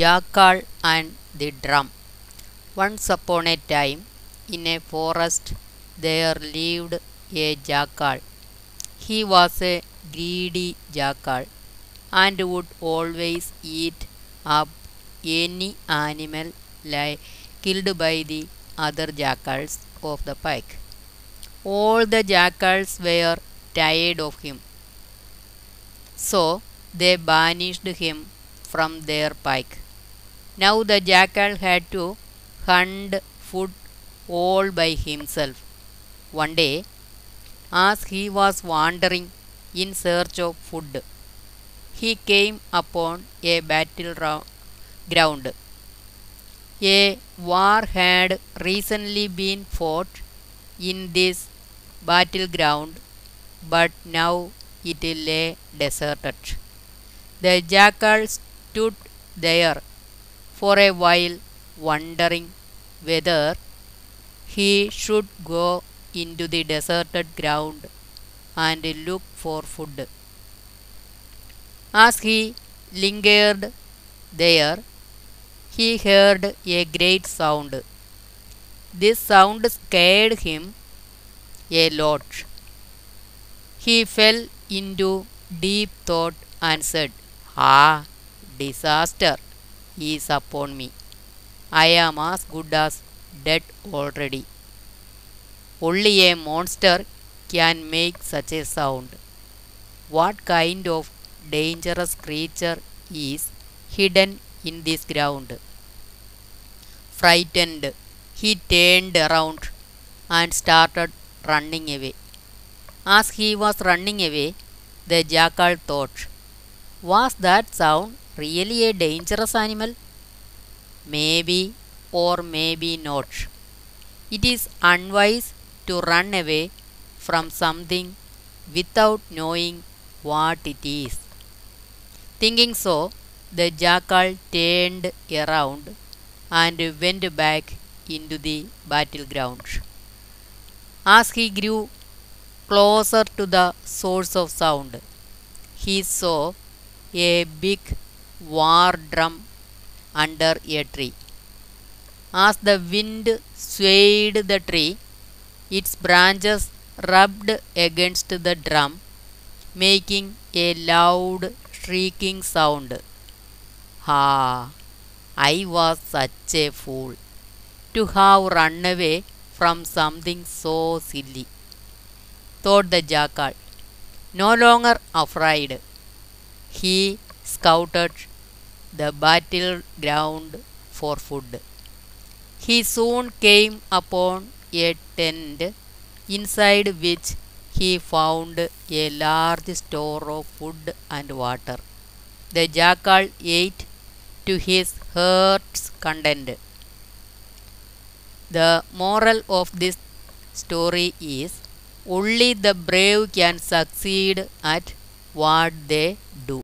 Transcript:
Jackal and the Drum. Once upon a time, in a forest, there lived a jackal. He was a greedy jackal and would always eat up any animal like killed by the other jackals of the pack. All the jackals were tired of him, so they banished him from their pack. Now the jackal had to hunt food all by himself. One day, as he was wandering in search of food, he came upon a battle ground. A war had recently been fought in this battleground, but now it lay deserted. The jackal stood there for a while, wondering whether he should go into the deserted ground and look for food. As he lingered there, he heard a great sound. This sound scared him a lot. He fell into deep thought and said, Ah, disaster is upon me. I am as good as dead already. Only a monster can make such a sound. What kind of dangerous creature is hidden in this ground? Frightened, he turned around and started running away. As he was running away, the jackal thought, Was that sound really a dangerous animal? Maybe or maybe not. It is unwise to run away from something without knowing what it is. Thinking so, the jackal turned around and went back into the battleground. As he grew closer to the source of sound, he saw a big war drum under a tree. As the wind swayed the tree, its branches rubbed against the drum, making a loud shrieking sound. Ah, I was such a fool to have run away from something so silly, thought the jackal. No longer afraid, he scouted the battleground for food. He soon came upon a tent inside which he found a large store of food and water. The jackal ate to his heart's content. The moral of this story is only the brave can succeed at what they do.